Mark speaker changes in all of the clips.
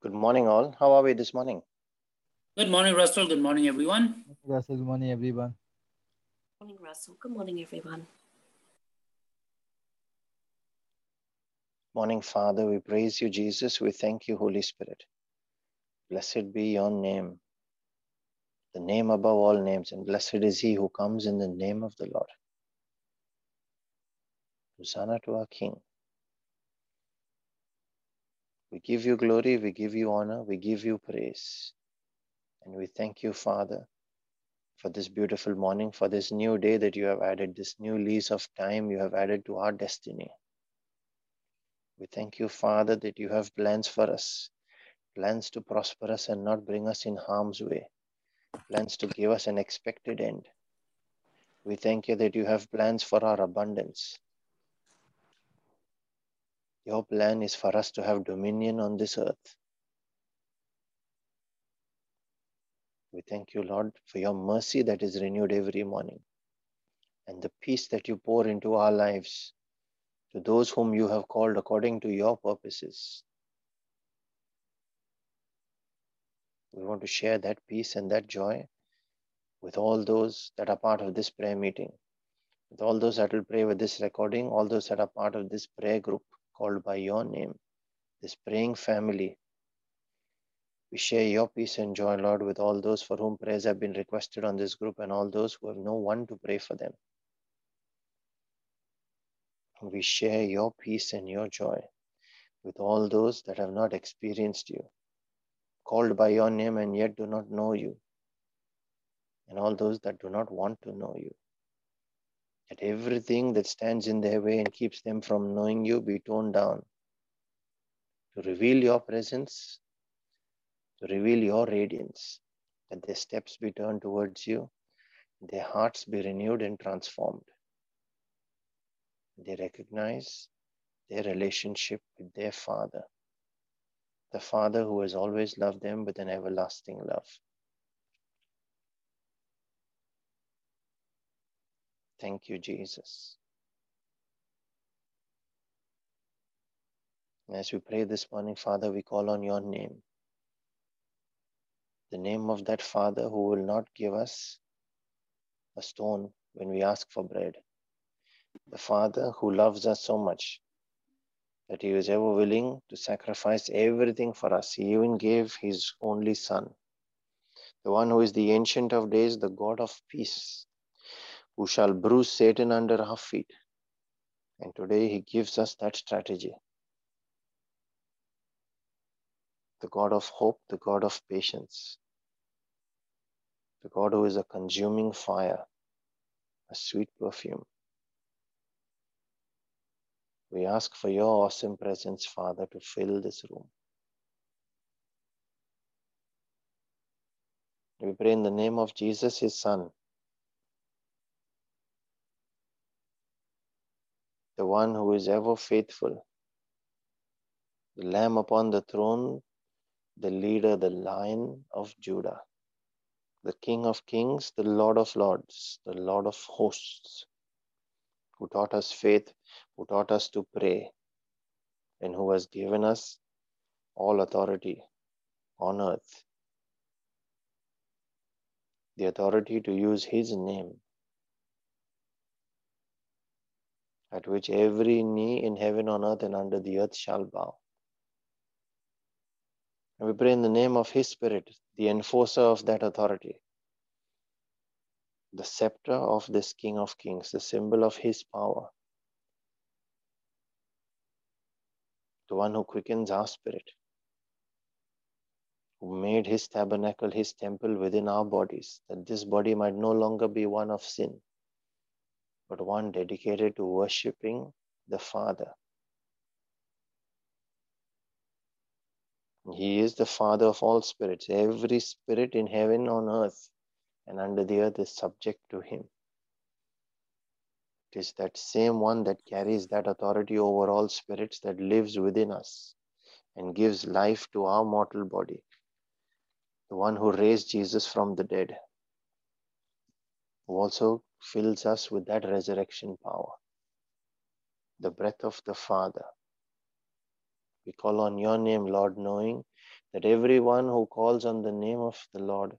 Speaker 1: Good morning, all. How are we this morning?
Speaker 2: Good morning, Russell. Good morning, everyone.
Speaker 3: Russell, good morning, everyone.
Speaker 4: Morning, Russell. Good morning, everyone.
Speaker 1: Morning, Father. We praise you, Jesus. We thank you, Holy Spirit. Blessed be your name, the name above all names, and blessed is he who comes in the name of the Lord. Hosanna to our King. We give you glory, we give you honor, we give you praise. And we thank you, Father, for this beautiful morning, for this new day that you have added, this new lease of time you have added to our destiny. We thank you, Father, that you have plans for us, plans to prosper us and not bring us in harm's way, plans to give us an expected end. We thank you that you have plans for our abundance, your plan is for us to have dominion on this earth. We thank you, Lord, for your mercy that is renewed every morning and the peace that you pour into our lives to those whom you have called according to your purposes. We want to share that peace and that joy with all those that are part of this prayer meeting, with all those that will pray with this recording, all those that are part of this prayer group called by your name, this praying family. We share your peace and joy, Lord, with all those for whom prayers have been requested on this group and all those who have no one to pray for them. We share your peace and your joy with all those that have not experienced you, called by your name and yet do not know you, and all those that do not want to know you that everything that stands in their way and keeps them from knowing you be toned down to reveal your presence, to reveal your radiance, that their steps be turned towards you, their hearts be renewed and transformed. They recognize their relationship with their Father, the Father who has always loved them with an everlasting love. Thank you, Jesus. As we pray this morning, Father, we call on your name. The name of that Father who will not give us a stone when we ask for bread. The Father who loves us so much that he was ever willing to sacrifice everything for us. He even gave his only Son. The one who is the Ancient of Days, the God of peace, who shall bruise Satan under our feet. And today he gives us that strategy. The God of hope, the God of patience, the God who is a consuming fire, a sweet perfume. We ask for your awesome presence, Father, to fill this room. We pray in the name of Jesus, his Son, the one who is ever faithful, the Lamb upon the throne, the leader, the Lion of Judah, the King of kings, the Lord of lords, the Lord of hosts, who taught us faith, who taught us to pray, and who has given us all authority on earth, the authority to use His name at which every knee in heaven, on earth, and under the earth shall bow. And we pray in the name of His Spirit, the enforcer of that authority, the scepter of this King of Kings, the symbol of His power, the one who quickens our spirit, who made His tabernacle His temple within our bodies, that this body might no longer be one of sin but one dedicated to worshiping the Father. He is the Father of all spirits. Every spirit in heaven, on earth, and under the earth is subject to Him. It is that same one that carries that authority over all spirits that lives within us and gives life to our mortal body. The one who raised Jesus from the dead, who also fills us with that resurrection power, the breath of the Father. We call on your name, Lord, knowing that everyone who calls on the name of the Lord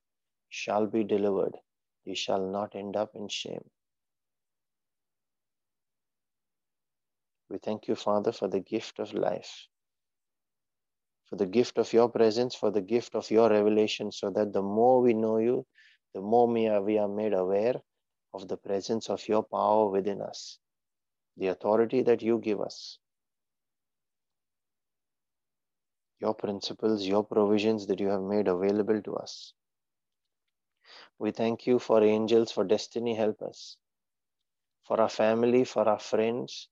Speaker 1: shall be delivered. He shall not end up in shame. We thank you, Father, for the gift of life, for the gift of your presence, for the gift of your revelation, so that the more we know you, the more we are, made aware of the presence of your power within us, the authority that you give us, your principles, your provisions that you have made available to us. We thank you for angels, for destiny help us, for our family, for our friends,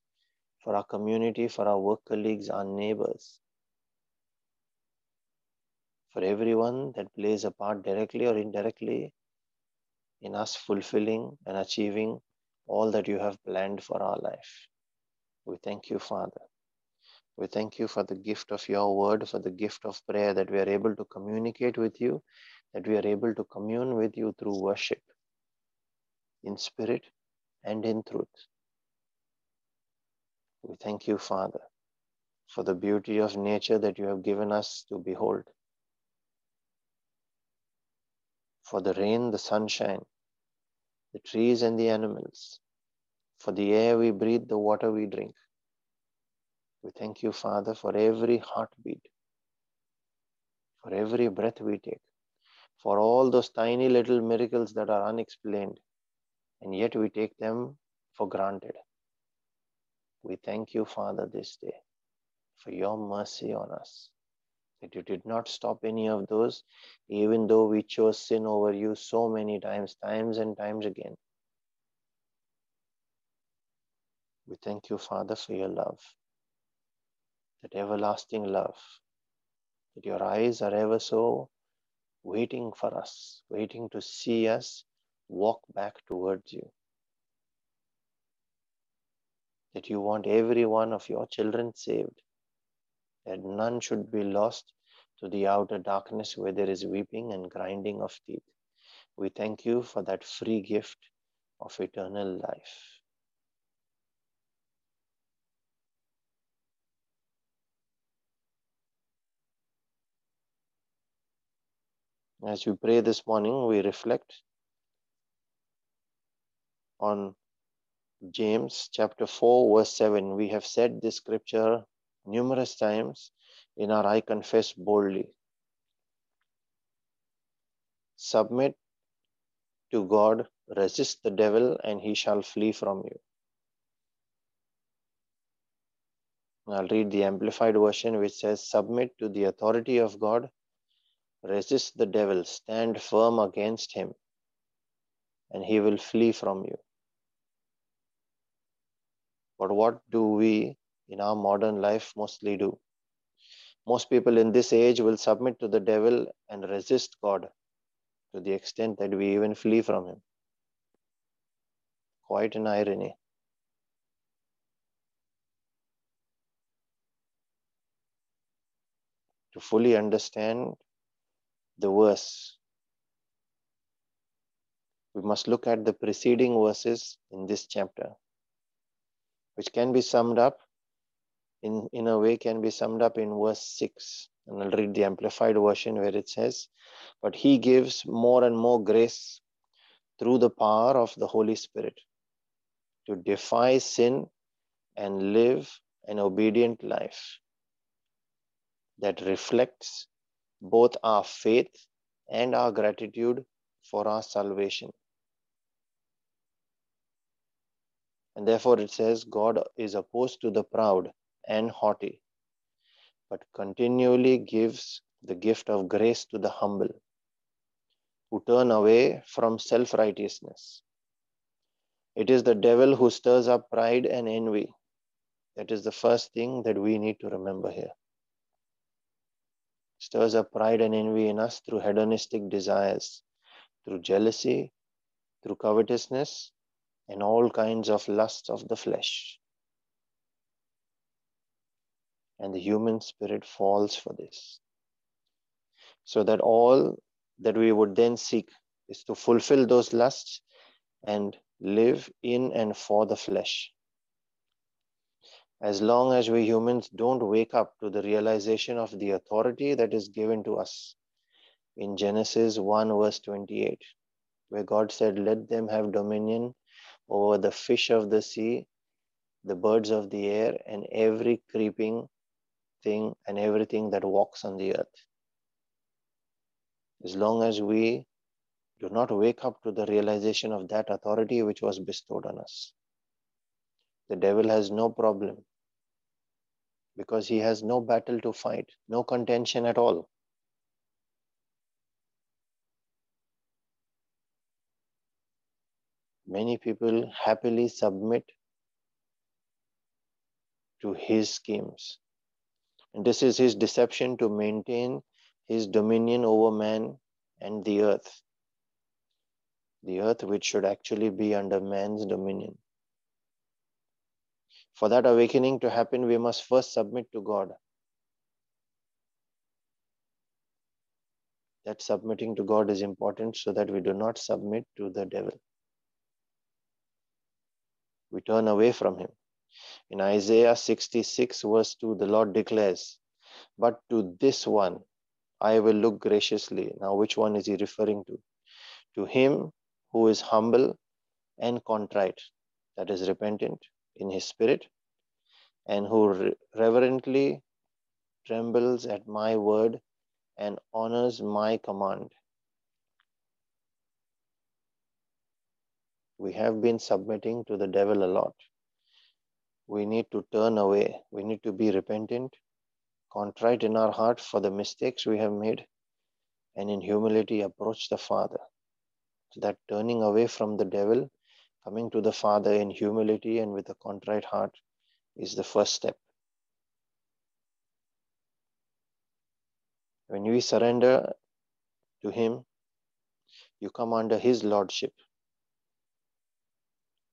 Speaker 1: for our community, for our work colleagues, our neighbors, for everyone that plays a part directly or indirectly in us fulfilling and achieving all that you have planned for our life. We thank you, Father. We thank you for the gift of your word, for the gift of prayer that we are able to communicate with you, that we are able to commune with you through worship in spirit and in truth. We thank you, Father, for the beauty of nature that you have given us to behold, for the rain, the sunshine, the trees, and the animals, for the air we breathe, the water we drink. We thank you, Father, for every heartbeat, for every breath we take, for all those tiny little miracles that are unexplained, and yet we take them for granted. We thank you, Father, this day for your mercy on us. That you did not stop any of those, even though we chose sin over you so many times, times and times again. We thank you, Father, for your love, that everlasting love, that your eyes are ever so waiting for us, waiting to see us walk back towards you that you want every one of your children saved, that none should be lost to the outer darkness where there is weeping and grinding of teeth. We thank you for that free gift of eternal life. As we pray this morning, we reflect on James chapter 4, verse 7. We have said this scripture numerous times in our I confess boldly. Submit to God, resist the devil, and he shall flee from you. I'll read the Amplified Version, which says, Submit to the authority of God, resist the devil, stand firm against him, and he will flee from you. But what do we in our modern life mostly do? Most people in this age will submit to the devil and resist God to the extent that we even flee from him. Quite an irony. To fully understand the verse, we must look at the preceding verses in this chapter which can be summed up in, in a way can be summed up in verse 6 and i'll read the amplified version where it says but he gives more and more grace through the power of the holy spirit to defy sin and live an obedient life that reflects both our faith and our gratitude for our salvation. And therefore it says, God is opposed to the proud and haughty, but continually gives the gift of grace to the humble who turn away from self righteousness. It is the devil who stirs up pride and envy. That is the first thing that we need to remember here. Stirs up pride and envy in us through hedonistic desires, through jealousy, through covetousness, and all kinds of lusts of the flesh. And the human spirit falls for this. So that all that we would then seek is to fulfill those lusts and live in and for the flesh. as long as we humans don't wake up to the realization of the authority that is given to us in Genesis 1, verse 28, where God said, Let them have dominion over the fish of the sea, the birds of the air, and every creeping thing and everything that walks on the earth. As long as we do not wake up to the realization of that authority which was bestowed on us, the devil has no problem because he has no battle to fight, no contention at all. Many people happily submit to his schemes. And this is his deception to maintain his dominion over man and the earth. The earth, which should actually be under man's dominion. For that awakening to happen, we must first submit to God. That submitting to God is important so that we do not submit to the devil. We turn away from him. In Isaiah 66, verse 2, the Lord declares, But to this one I will look graciously. Now, which one is he referring to? To him who is humble and contrite, that is repentant, in his spirit and who reverently trembles at my word and honors my command. We have been submitting to the devil a lot. We need to turn away. We need to be repentant, contrite in our heart for the mistakes we have made, and in humility approach the Father. So that turning away from the devil, coming to the Father in humility and with a contrite heart is the first step. When we surrender to Him, you come under His Lordship.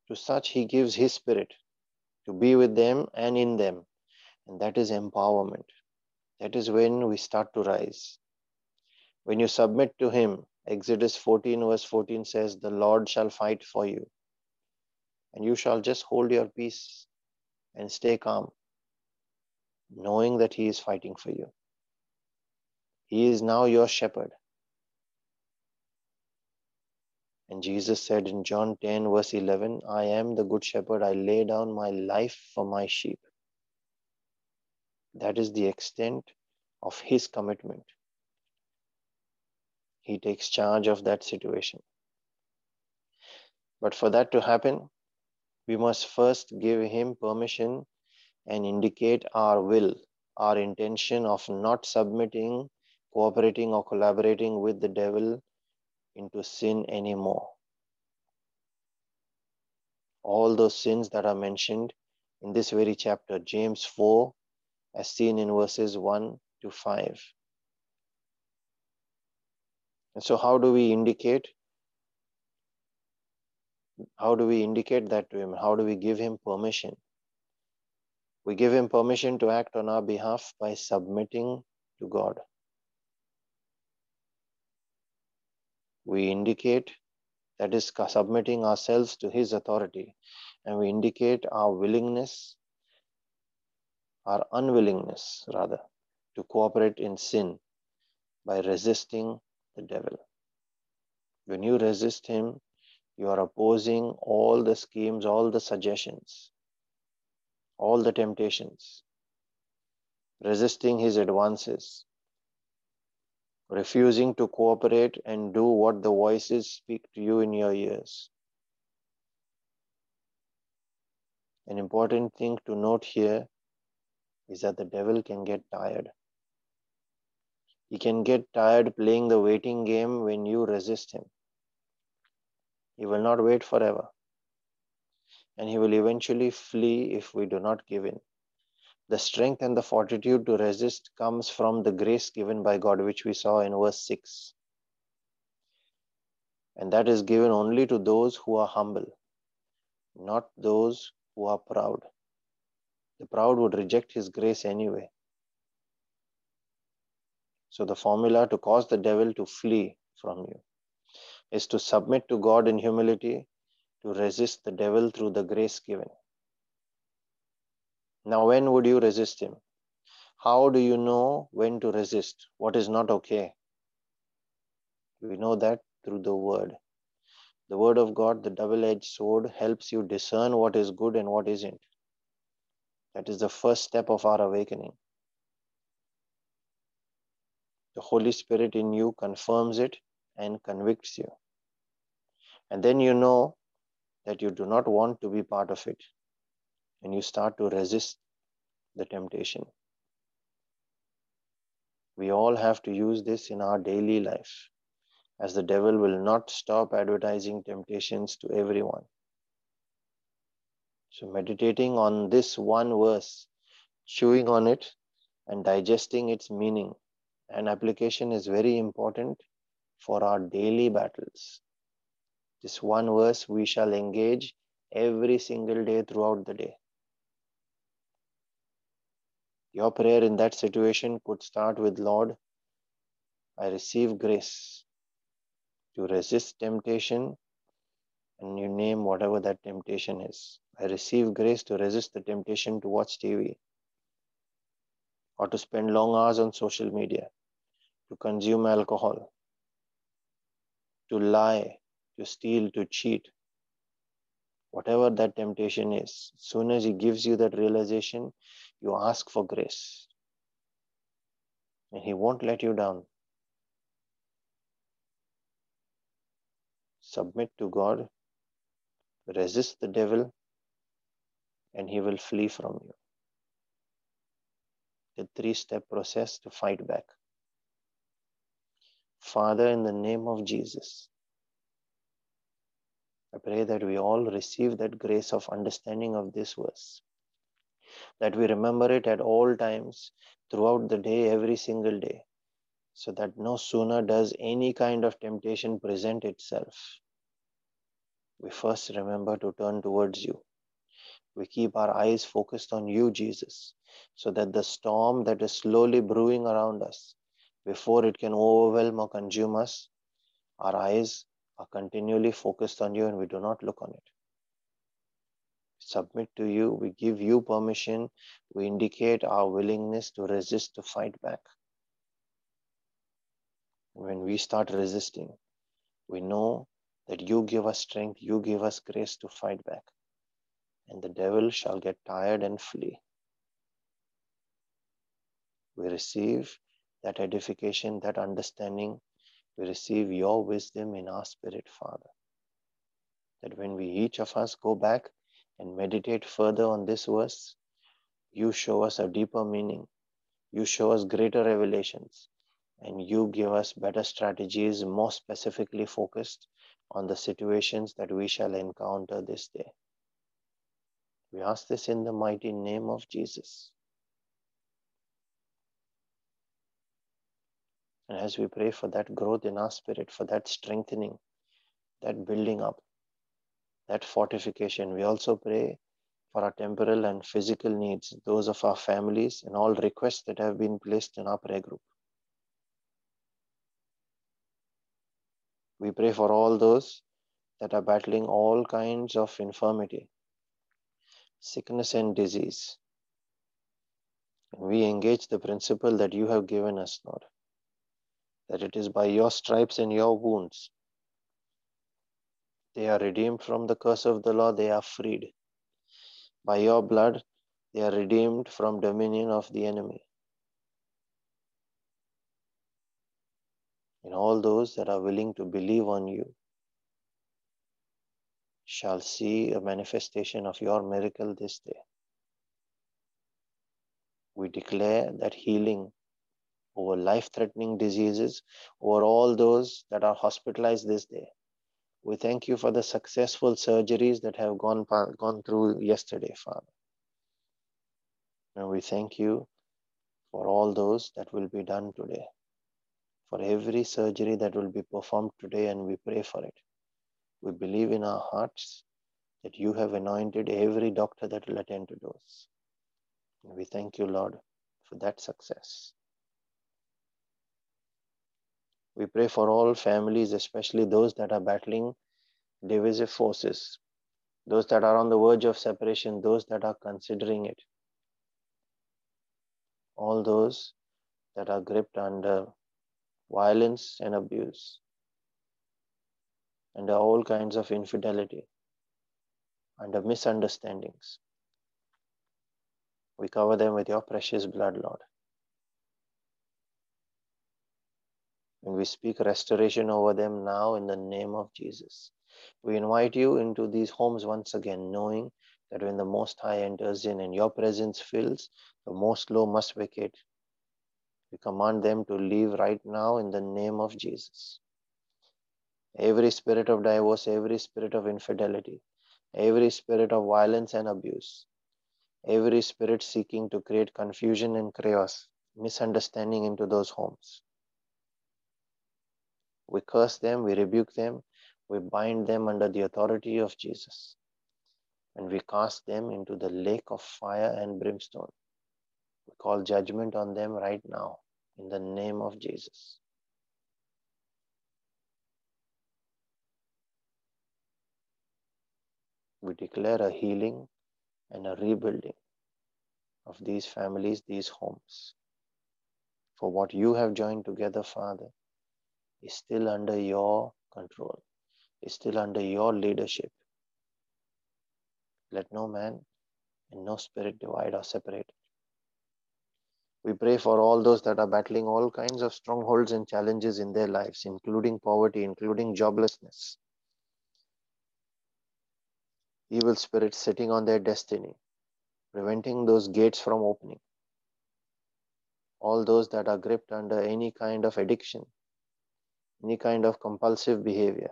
Speaker 1: To such, He gives His Spirit to be with them and in them. And that is empowerment. That is when we start to rise. When you submit to Him, Exodus 14, verse 14 says, The Lord shall fight for you, and you shall just hold your peace and stay calm, knowing that He is fighting for you. He is now your shepherd. And Jesus said in John 10, verse 11, I am the good shepherd. I lay down my life for my sheep. That is the extent of his commitment. He takes charge of that situation. But for that to happen, we must first give him permission and indicate our will, our intention of not submitting, cooperating, or collaborating with the devil into sin anymore. All those sins that are mentioned in this very chapter, James 4, as seen in verses 1 to 5. And so, how do we indicate? How do we indicate that to him? How do we give him permission? We give him permission to act on our behalf by submitting to God. We indicate that is submitting ourselves to his authority and we indicate our willingness our unwillingness rather to cooperate in sin by resisting the devil. When you resist him you are opposing all the schemes all the suggestions all the temptations resisting his advances refusing to cooperate and do what the voices speak to you in your ears. An important thing to note here is that the devil can get tired. He can get tired playing the waiting game when you resist him. He will not wait forever. And he will eventually flee if we do not give in. The strength and the fortitude to resist comes from the grace given by God, which we saw in verse 6. And that is given only to those who are humble, not those who are proud. The proud would reject his grace anyway. So, the formula to cause the devil to flee from you is to submit to God in humility, to resist the devil through the grace given. Now, when would you resist him? How do you know when to resist? What is not okay? We know that through the word. The word of God, the double edged sword, helps you discern what is good and what isn't. That is the first step of our awakening. The Holy Spirit in you confirms it and convicts you. And then you know that you do not want to be part of it. And you start to resist the temptation. We all have to use this in our daily life, as the devil will not stop advertising temptations to everyone. So, meditating on this one verse, chewing on it, and digesting its meaning and application is very important for our daily battles. This one verse we shall engage every single day throughout the day. Your prayer in that situation could start with Lord, I receive grace to resist temptation, and you name whatever that temptation is. I receive grace to resist the temptation to watch TV or to spend long hours on social media, to consume alcohol, to lie, to steal, to cheat, whatever that temptation is. As soon as He gives you that realization, you ask for grace. And He won't let you down. Submit to God, resist the devil, and he will flee from you. The three step process to fight back. Father, in the name of Jesus, I pray that we all receive that grace of understanding of this verse that we remember it at all times throughout the day, every single day, so that no sooner does any kind of temptation present itself, we first remember to turn towards you. We keep our eyes focused on you, Jesus, so that the storm that is slowly brewing around us, before it can overwhelm or consume us, our eyes are continually focused on you and we do not look on it submit to you, we give you permission, we indicate our willingness to resist, to fight back. When we start resisting, we know that you give us strength, you give us grace to fight back, and the devil shall get tired and flee. We receive that edification, that understanding. We receive your wisdom in our spirit, Father. That when we each of us go back and meditate further on this verse, you show us a deeper meaning. You show us greater revelations. And you give us better strategies, more specifically focused on the situations that we shall encounter this day. We ask this in the mighty name of Jesus. And as we pray for that growth in our spirit, for that strengthening, that building up, that fortification. We also pray for our temporal and physical needs, those of our families, and all requests that have been placed in our prayer group. We pray for all those that are battling all kinds of infirmity, sickness, and disease. We engage the principle that you have given us, Lord, that it is by your stripes and your wounds they are redeemed from the curse of the law, they are freed. By your blood, they are redeemed from dominion of the enemy. And all those that are willing to believe on you shall see a manifestation of your miracle this day. We declare that healing over life threatening diseases, over all those that are hospitalized this day. We thank you for the successful surgeries that have gone, gone through yesterday, Father. And we thank you for all those that will be done today, for every surgery that will be performed today, and we pray for it. We believe in our hearts that you have anointed every doctor that will attend to those. And we thank you, Lord, for that success. We pray for all families, especially those that are battling divisive forces, those that are on the verge of separation, those that are considering it. all those that are gripped under violence and abuse, under all kinds of infidelity, under misunderstandings. We cover them with your precious blood, Lord. And we speak restoration over them now in the name of Jesus. We invite you into these homes once again, knowing that when the Most High enters in and your presence fills, the Most Low must vacate. We command them to leave right now in the name of Jesus. Every spirit of divorce, every spirit of infidelity, every spirit of violence and abuse, every spirit seeking to create confusion and chaos, misunderstanding into those homes. We curse them, we rebuke them, we bind them under the authority of Jesus, and we cast them into the lake of fire and brimstone. We call judgment on them right now in the name of Jesus. We declare a healing and a rebuilding of these families, these homes. For what you have joined together, Father, is still under your control, is still under your leadership. Let no man and no spirit divide or separate. We pray for all those that are battling all kinds of strongholds and challenges in their lives, including poverty, including joblessness, evil spirits sitting on their destiny, preventing those gates from opening. All those that are gripped under any kind of addiction, any kind of compulsive behavior,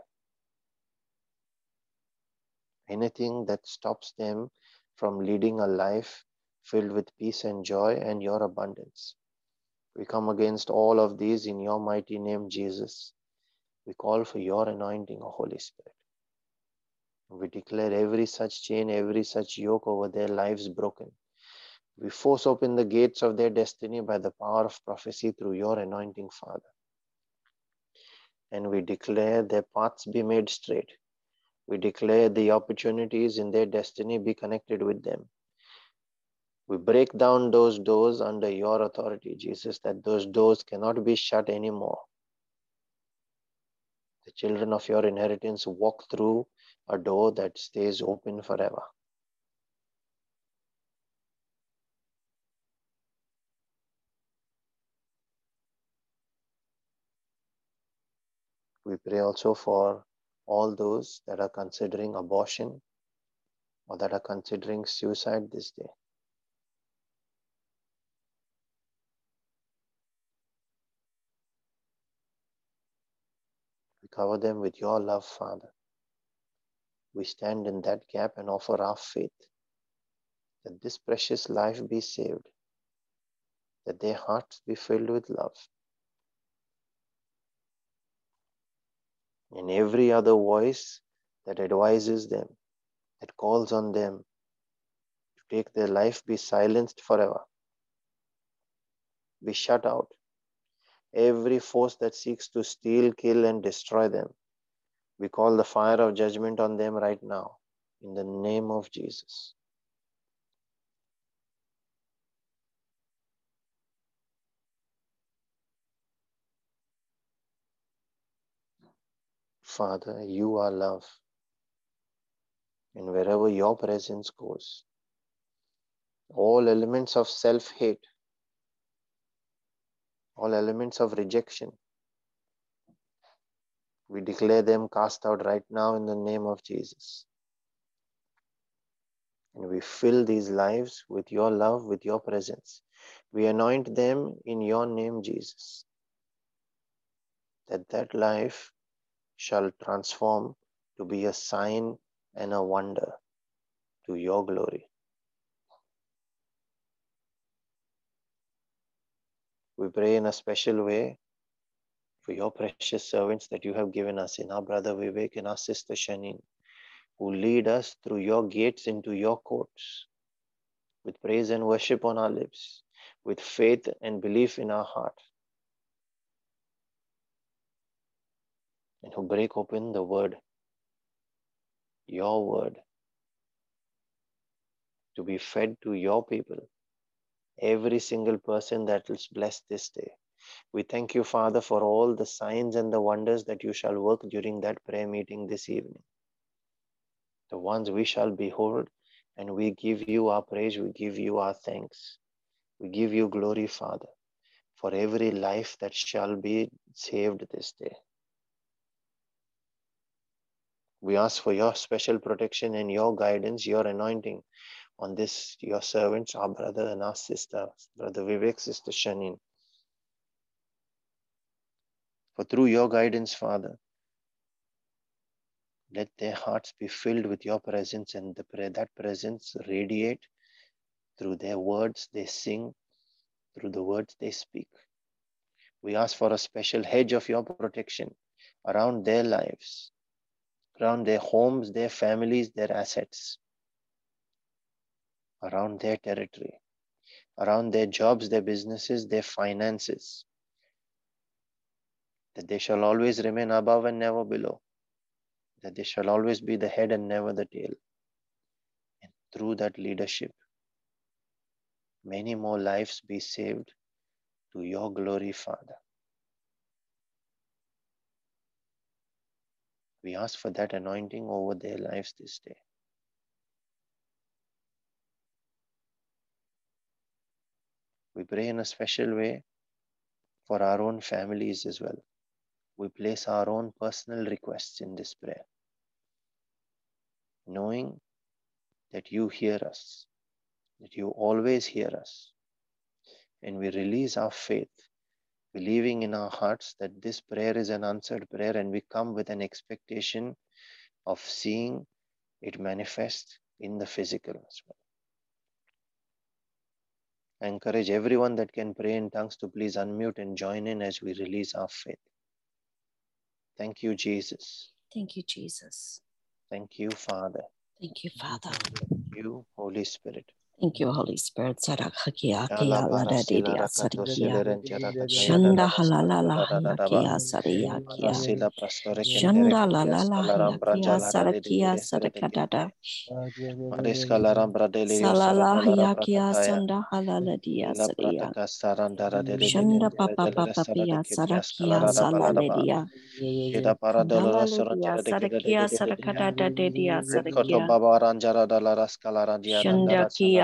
Speaker 1: anything that stops them from leading a life filled with peace and joy and your abundance. We come against all of these in your mighty name, Jesus. We call for your anointing, Holy Spirit. We declare every such chain, every such yoke over their lives broken. We force open the gates of their destiny by the power of prophecy through your anointing, Father. And we declare their paths be made straight. We declare the opportunities in their destiny be connected with them. We break down those doors under your authority, Jesus, that those doors cannot be shut anymore. The children of your inheritance walk through a door that stays open forever. We pray also for all those that are considering abortion or that are considering suicide this day. We cover them with your love, Father. We stand in that gap and offer our faith that this precious life be saved, that their hearts be filled with love. And every other voice that advises them, that calls on them to take their life be silenced forever, be shut out. Every force that seeks to steal, kill, and destroy them, we call the fire of judgment on them right now in the name of Jesus. Father, you are love. And wherever your presence goes, all elements of self hate, all elements of rejection, we declare them cast out right now in the name of Jesus. And we fill these lives with your love, with your presence. We anoint them in your name, Jesus. That that life shall transform to be a sign and a wonder to your glory. We pray in a special way for your precious servants that you have given us in our brother Vivek and our sister Shanin, who lead us through your gates into your courts with praise and worship on our lips, with faith and belief in our heart, and who break open the word, your word, to be fed to your people every single person that is blessed this day. We thank you, Father, for all the signs and the wonders that you shall work during that prayer meeting this evening. The ones we shall behold, and we give you our praise, we give you our thanks. We give you glory, Father, for every life that shall be saved this day. We ask for your special protection and your guidance, your anointing on this, your servants, our brother and our sister, Brother Vivek, Sister Shanin. For through your guidance, Father, let their hearts be filled with your presence and the that presence radiate through their words they sing, through the words they speak. We ask for a special hedge of your protection around their lives, around their homes, their families, their assets, around their territory, around their jobs, their businesses, their finances, that they shall always remain above and never below, that they shall always be the head and never the tail. And through that leadership, many more lives be saved to your glory, Father. We ask for that anointing over their lives this day. We pray in a special way for our own families as well. We place our own personal requests in this prayer, knowing that you hear us, that you always hear us. And we release our faith, believing in our hearts that this prayer is an answered prayer, and we come with an expectation of seeing it manifest in the physical as well. I encourage everyone that can pray in tongues to please unmute and join in as we release our faith. Thank you, Jesus.
Speaker 4: Thank you, Jesus.
Speaker 1: Thank you, Father.
Speaker 4: Thank you, Father.
Speaker 1: Thank you, Holy Spirit.
Speaker 4: Thank you, Holy Spirit. Sarakakia kia
Speaker 1: bara
Speaker 4: lada
Speaker 1: sila
Speaker 4: sarikia.
Speaker 1: sileren jarata kaya
Speaker 4: Shanda
Speaker 1: dada
Speaker 4: hayakia
Speaker 1: ba.
Speaker 4: kia.
Speaker 1: sila prastore kentere
Speaker 4: Shanda
Speaker 1: kiriya
Speaker 4: lalala
Speaker 1: skalaram
Speaker 4: hayakia
Speaker 1: brajala rade de
Speaker 4: sarakia
Speaker 1: kire sere de
Speaker 4: sarakadada.
Speaker 1: kinte. Maris kalaram bradeli yo
Speaker 4: Salala hayakia sanda halala dia sariya. Shanda papa papa pia sarakia
Speaker 1: skalarada balada ba.
Speaker 4: salaledia.
Speaker 1: Shida para dolora
Speaker 4: Salaledia
Speaker 1: sarantara de kire de
Speaker 4: sarakia sarakadada
Speaker 1: Rikoto
Speaker 4: sarakia.
Speaker 1: baba ranjara dalara skalara dia
Speaker 4: Shanda kia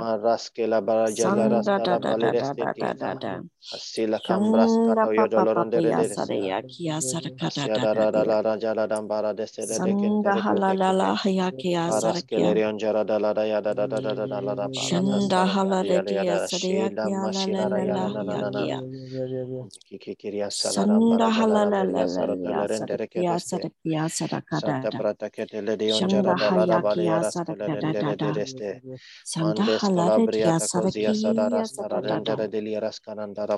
Speaker 1: Maraskela barajala
Speaker 4: Sanda da
Speaker 1: rastala Asila kambras
Speaker 4: Shanda
Speaker 1: kato
Speaker 4: papa papa
Speaker 1: yodolorondere
Speaker 4: ya
Speaker 1: deresia.
Speaker 4: saraya kia sarakada da
Speaker 1: Asiada
Speaker 4: da dia.
Speaker 1: rada rajala dambara desede de
Speaker 4: Sanda
Speaker 1: sara yada
Speaker 4: dia
Speaker 1: shela
Speaker 4: kia la
Speaker 1: sara
Speaker 4: la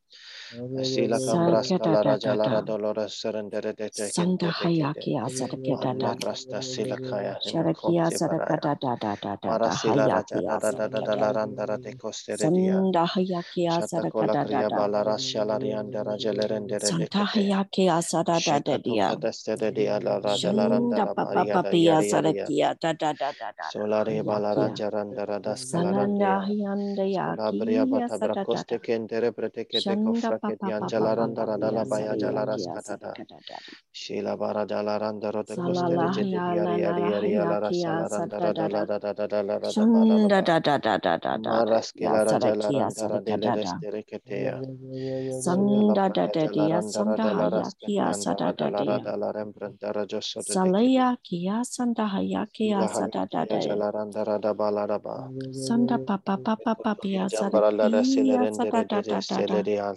Speaker 1: Tekete.
Speaker 4: hayakia sarakada
Speaker 1: Manda
Speaker 4: da.
Speaker 1: brasta sila kaya
Speaker 4: Sharakia
Speaker 1: imakote baraya.
Speaker 4: sarakada da da da da da
Speaker 1: Marasila raja da
Speaker 4: hayakia
Speaker 1: da da da da la
Speaker 4: sarakada.
Speaker 1: randara de costeredia.
Speaker 4: Sanda hayakia
Speaker 1: Shatakola
Speaker 4: sarakada da
Speaker 1: kriya
Speaker 4: da.
Speaker 1: balaras shalarianda rajalerendere de
Speaker 4: Santa
Speaker 1: kete.
Speaker 4: hayakia sarada da
Speaker 1: Shekato
Speaker 4: dia.
Speaker 1: kadestere dia la raja la
Speaker 4: Shanda
Speaker 1: randara
Speaker 4: papa
Speaker 1: baria da
Speaker 4: papia
Speaker 1: yari yari
Speaker 4: sarakia da da da da da da
Speaker 1: Solare
Speaker 4: hayakia.
Speaker 1: balaranja randara das
Speaker 4: Salanda
Speaker 1: kalarandia.
Speaker 4: hyanda
Speaker 1: Solabria
Speaker 4: yakia
Speaker 1: bata
Speaker 4: sarada da.
Speaker 1: brakoste kentere preteke
Speaker 4: Shanda
Speaker 1: anjalaranda
Speaker 4: papa pia
Speaker 1: radala baya jalaras katada. Shila bara jede
Speaker 4: ya la
Speaker 1: diari
Speaker 4: la
Speaker 1: yari yari
Speaker 4: ya
Speaker 1: alara
Speaker 4: kia
Speaker 1: salaranda
Speaker 4: sada da
Speaker 1: radala
Speaker 4: da.
Speaker 1: radala radala radala
Speaker 4: Shanda
Speaker 1: balaraba.
Speaker 4: da da da da da da da
Speaker 1: Maras kilara
Speaker 4: sarakia
Speaker 1: jalaranda radele
Speaker 4: sarakada da.
Speaker 1: destere keteya. Sotala
Speaker 4: Sanda da
Speaker 1: prata
Speaker 4: da dia sanda haya kia sada
Speaker 1: andara
Speaker 4: da
Speaker 1: dala radala rembranta rajosote tekete.
Speaker 4: Salaya kia sanda haya kia sada da
Speaker 1: hayakia
Speaker 4: da.
Speaker 1: jalaranda radabalaraba.
Speaker 4: Sanda papa papa papa ya
Speaker 1: Jambara lara
Speaker 4: sada da
Speaker 1: dere
Speaker 4: da.
Speaker 1: seleri al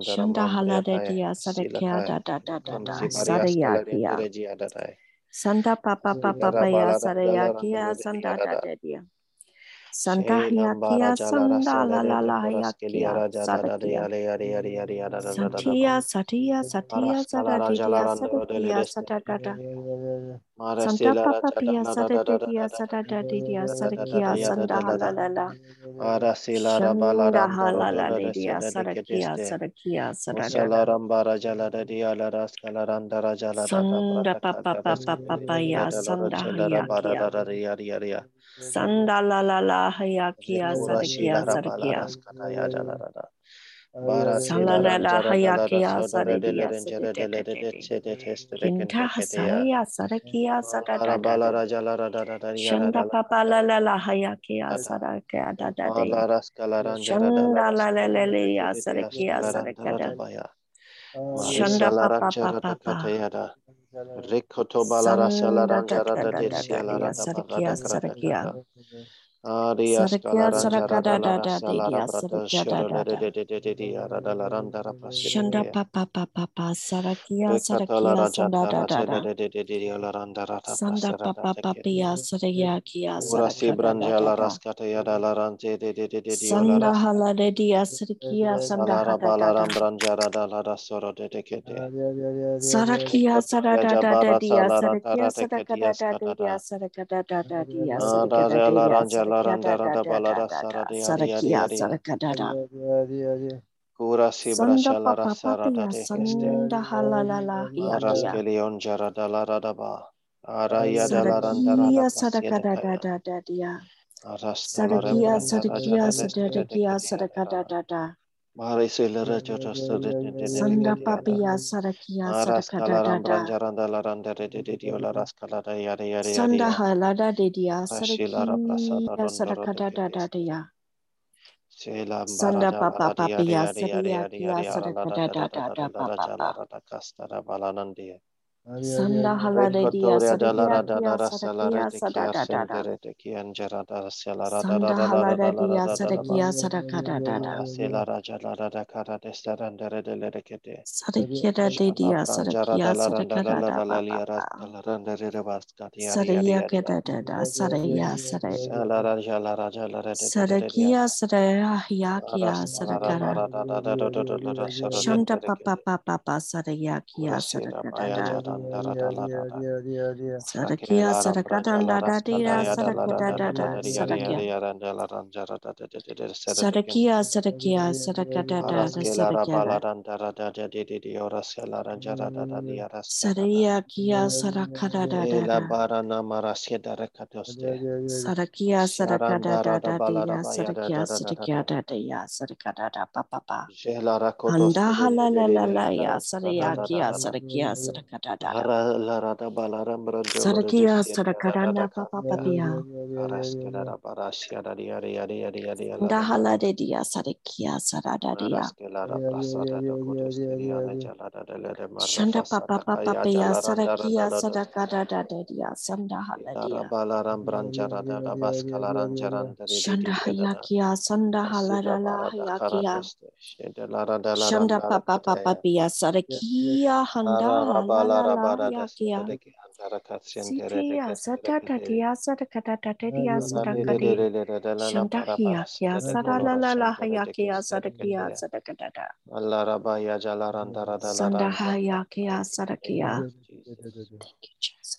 Speaker 4: Shanda hala
Speaker 1: mambrea
Speaker 4: da
Speaker 1: kaya
Speaker 4: dia sarakia da da da da da.
Speaker 1: kamsi barias
Speaker 4: Saraya kia.
Speaker 1: kalerendere jiadarai
Speaker 4: Sanda papa papa ya saraya kia sanda da da dia. Santa
Speaker 1: Hiatia
Speaker 4: Sanda La La La Hiatia
Speaker 1: Satia Satia
Speaker 4: Satia
Speaker 1: Sadatia
Speaker 4: Sadatia
Speaker 1: Sadagata
Speaker 4: Santa Papatia
Speaker 1: Sadatia Sadadatia Sadakia
Speaker 4: Sanda
Speaker 1: La La La Sanda La. La Dia Sadakia Sadakia Sadagata
Speaker 4: Sanda Papa Papa Papa Ya Sanda Hiatia
Speaker 1: Sandalalahaya
Speaker 4: kia sarikia
Speaker 1: sarikia. Salalahaya kia. Sarikia
Speaker 4: Kinta hasaya
Speaker 1: sarikia sarikia.
Speaker 4: Shanda papalalahaya kia
Speaker 1: sarikia dadadi.
Speaker 4: Shanda
Speaker 1: lalalaya
Speaker 4: sarikia
Speaker 1: sarikia.
Speaker 4: Shanda
Speaker 1: papapapa. Rekotobalara şalara
Speaker 4: Shanda papa dada papa sarakia dada sanda da
Speaker 1: dada
Speaker 4: da sanda papa papia sarakia dada
Speaker 1: sarasi
Speaker 4: branjala
Speaker 1: dada ya dalaran dada de de de de
Speaker 4: sanda dada dia sarakia dada
Speaker 1: hala
Speaker 4: ram
Speaker 1: dada. dalada soro dada de ke de.
Speaker 4: Sarakia sarada
Speaker 1: dada
Speaker 4: dia sarakia dada dia sarakada da da dia sarakada
Speaker 1: la
Speaker 4: dia
Speaker 1: ranja la
Speaker 4: sarakia da
Speaker 1: randa
Speaker 4: da
Speaker 1: randa
Speaker 4: da da
Speaker 1: balara
Speaker 4: da da
Speaker 1: sara de ari ari
Speaker 4: Sarakia
Speaker 1: ari.
Speaker 4: sarakada da
Speaker 1: Kura si
Speaker 4: Sanda
Speaker 1: brasha la
Speaker 4: papa
Speaker 1: rasara da
Speaker 4: papia
Speaker 1: de keste.
Speaker 4: sanda halalala hiakia.
Speaker 1: Araskelion jara da la rada ba. Araya da la randa rada
Speaker 4: Sadakia
Speaker 1: prasia de
Speaker 4: sadakada da
Speaker 1: kaya.
Speaker 4: da da dia.
Speaker 1: Arastala
Speaker 4: Sadakia
Speaker 1: rembranda raja
Speaker 4: sadakia
Speaker 1: de reste de de
Speaker 4: sadakia
Speaker 1: kedia da
Speaker 4: sadakada
Speaker 1: rada.
Speaker 4: da da.
Speaker 1: Mari se le rejo rasta de de de de de
Speaker 4: Sanda
Speaker 1: kedia da.
Speaker 4: papia sadakia sadakada
Speaker 1: Araskala
Speaker 4: da da.
Speaker 1: rambranja randa la randa de de de dio la raskala da yari yari yari
Speaker 4: Sanda
Speaker 1: ya.
Speaker 4: halada de dia
Speaker 1: Rashila raprasada
Speaker 4: sadakia
Speaker 1: rondoro de
Speaker 4: sadakada da da
Speaker 1: kedeste.
Speaker 4: dia.
Speaker 1: Sela
Speaker 4: Sanda
Speaker 1: mbaraja la
Speaker 4: papa
Speaker 1: radi yari
Speaker 4: papia
Speaker 1: yari yari yari
Speaker 4: sadakia
Speaker 1: yari ara la da
Speaker 4: sadakada
Speaker 1: da
Speaker 4: da
Speaker 1: da da
Speaker 4: da
Speaker 1: da
Speaker 4: da
Speaker 1: da la
Speaker 4: papa
Speaker 1: raja la
Speaker 4: pa.
Speaker 1: rada kasta da balanandi.
Speaker 4: Sanda halade dia
Speaker 1: Rekotoria da la
Speaker 4: sadakia
Speaker 1: rada da
Speaker 4: kia
Speaker 1: rasa la
Speaker 4: sadakia
Speaker 1: rete kia
Speaker 4: sadada da da.
Speaker 1: sendere te kia njara da sela rada da
Speaker 4: Sanda
Speaker 1: da da da da
Speaker 4: halada
Speaker 1: da da
Speaker 4: dia
Speaker 1: da da da ba.
Speaker 4: sadakia sadakada da da.
Speaker 1: Sela raja la rada kara de sarandere de le rekete.
Speaker 4: Sarakira de
Speaker 1: Shala
Speaker 4: dia,
Speaker 1: pranjara da
Speaker 4: Sarakia,
Speaker 1: la randa la
Speaker 4: Sarakada
Speaker 1: la
Speaker 4: da
Speaker 1: la la
Speaker 4: ba
Speaker 1: li
Speaker 4: ba
Speaker 1: ara
Speaker 4: ba.
Speaker 1: la randa re re bas kati yari yari
Speaker 4: Saraya
Speaker 1: yari ya.
Speaker 4: da da da,
Speaker 1: Mariselara jarasta de Sanda papia
Speaker 4: sarakia
Speaker 1: sarakada branjaranda laranda de de
Speaker 4: diola
Speaker 1: rascalada
Speaker 4: yare
Speaker 1: yare
Speaker 4: Sanda halada de dia
Speaker 1: sarakia
Speaker 4: sarakada da
Speaker 1: da dia Sanda papa papia
Speaker 4: sarakia sarakada da da da
Speaker 1: papa Sanda halare dia sadaria dia sadaria sadada dada. Sanda
Speaker 4: halare dia sadaria sadaka dada
Speaker 1: dada. Sadakia
Speaker 4: dada
Speaker 1: dia sadakia sadaka dada. Sadakia dada dada sadakia sadaya. Sadakia sadaya yakia sadaka. Shanta papa papa
Speaker 4: sadaya kia
Speaker 1: sadaka dada.
Speaker 4: Sarakia
Speaker 1: Sarakatan
Speaker 4: Dada
Speaker 1: Dira Sarakadada
Speaker 4: Sarakia Sarakia Sarakadada Sarakia Sarakia Kia Sarakadada Sarakia Sarakadada Dira
Speaker 1: Sarakia
Speaker 4: Sarakia
Speaker 1: Dada Sarakadada Papa Anda
Speaker 4: Halala
Speaker 1: Lala
Speaker 4: Ya Sarakia Sarakia
Speaker 1: Sarakadada Sadakia
Speaker 4: sarakarana
Speaker 1: Papa
Speaker 4: Papia
Speaker 1: Dahala
Speaker 4: de Dia
Speaker 1: Sadakia Sadadadia
Speaker 4: Shanda
Speaker 1: Papa
Speaker 4: Papia Sadakia Sadakada Dia Sanda
Speaker 1: Haladia
Speaker 4: Shanda Hayakia Sanda
Speaker 1: Halarala
Speaker 4: Hayakia Shanda Papa Papa Papia Sadakia Handa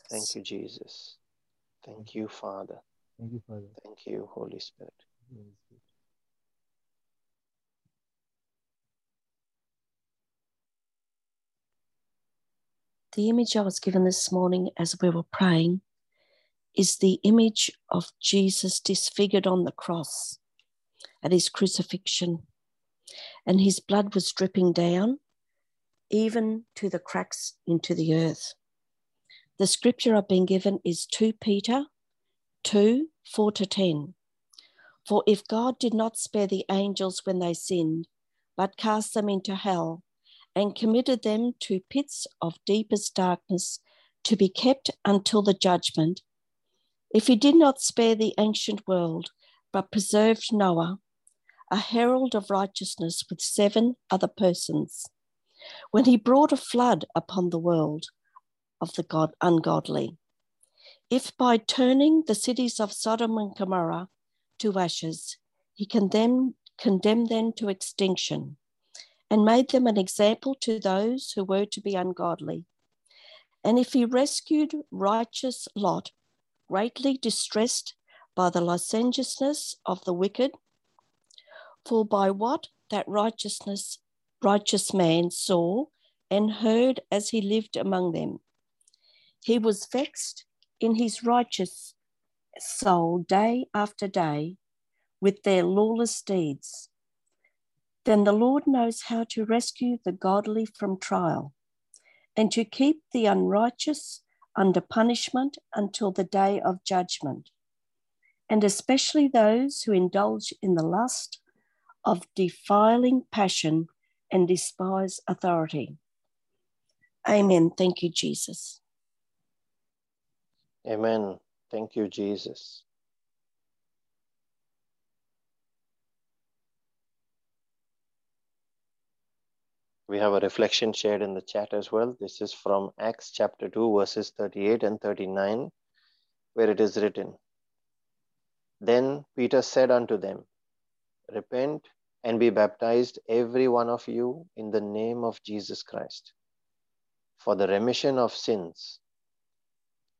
Speaker 1: Thank you, Jesus.
Speaker 3: Thank you, Father.
Speaker 1: Thank you, Holy Spirit.
Speaker 4: The image I was given this morning as we were praying is the image of Jesus disfigured on the cross at his crucifixion, and his blood was dripping down even to the cracks into the earth. The scripture I've been given is 2 Peter 2 4 to 10. For if God did not spare the angels when they sinned, but cast them into hell and committed them to pits of deepest darkness to be kept until the judgment, if he did not spare the ancient world, but preserved Noah, a herald of righteousness with seven other persons, when he brought a flood upon the world of the God ungodly, if by turning the cities of Sodom and Gomorrah to ashes, he condemned, condemned them to extinction and made them an example to those who were to be ungodly, And if he rescued righteous Lot, greatly distressed by the licentiousness of the wicked, for by what that righteousness righteous man saw and heard as he lived among them, he was vexed in his righteous soul day after day with their lawless deeds. Then the Lord knows how to rescue the godly from trial and to keep the unrighteous under punishment until the day of judgment, and especially those who indulge in the lust of defiling passion and despise authority. Amen. Thank you, Jesus.
Speaker 1: Amen. Thank you, Jesus. We have a reflection shared in the chat as well. This is from Acts chapter 2, verses 38 and 39, where it is written Then Peter said unto them, Repent and be baptized, every one of you, in the name of Jesus Christ, for the remission of sins,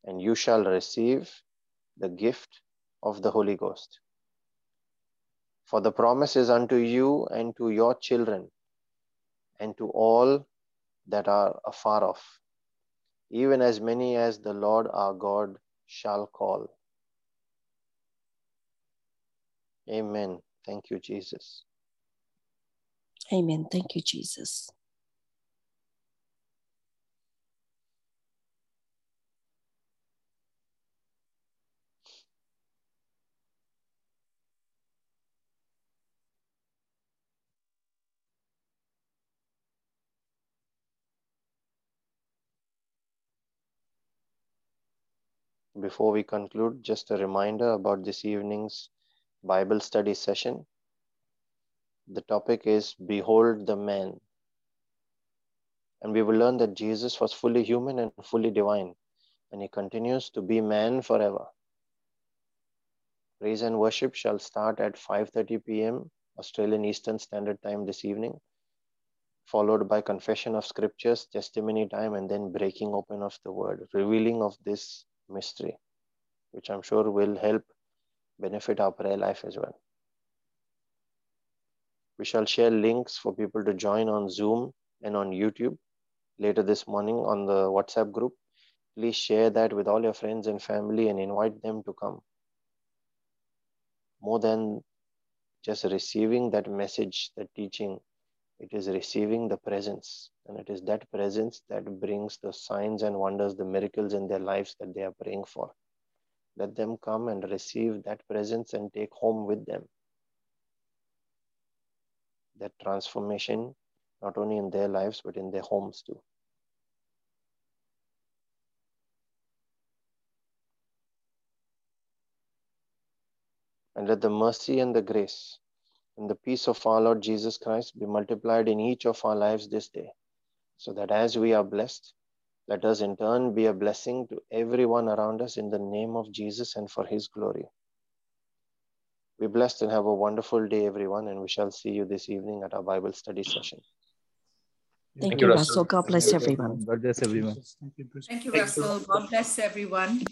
Speaker 1: and you shall receive the gift of the Holy Ghost. For the promise is unto you and to your children and to all that are afar off, even as many as the Lord our God shall call. Amen. Thank you, Jesus.
Speaker 4: Amen. Thank you, Jesus.
Speaker 1: Before we conclude, just a reminder about this evening's Bible study session. The topic is Behold the Man. And we will learn that Jesus was fully human and fully divine, and he continues to be man forever. Praise and worship shall start at 5:30 p.m. Australian Eastern Standard Time this evening, followed by confession of scriptures, testimony time, and then breaking open of the word, revealing of this mystery, which I'm sure will help benefit our prayer life as well. We shall share links for people to join on Zoom and on YouTube later this morning on the WhatsApp group. Please share that with all your friends and family and invite them to come. More than just receiving that message, the teaching, it is receiving the presence. And it is that presence that brings the signs and wonders, the miracles in their lives that they are praying for. Let them come and receive that presence and take home with them that transformation, not only in their lives, but in their homes too. And let the mercy and the grace and the peace of our Lord Jesus Christ be multiplied in each of our lives this day, so that as we are blessed, let us in turn be a blessing to everyone around us in the name of Jesus and for his glory. Be blessed and have a wonderful day, everyone, and we shall see you this evening at our Bible study session.
Speaker 4: Thank, Thank you, Russell. God bless everyone.
Speaker 3: God bless everyone.
Speaker 5: Thank you, Russell. God bless everyone.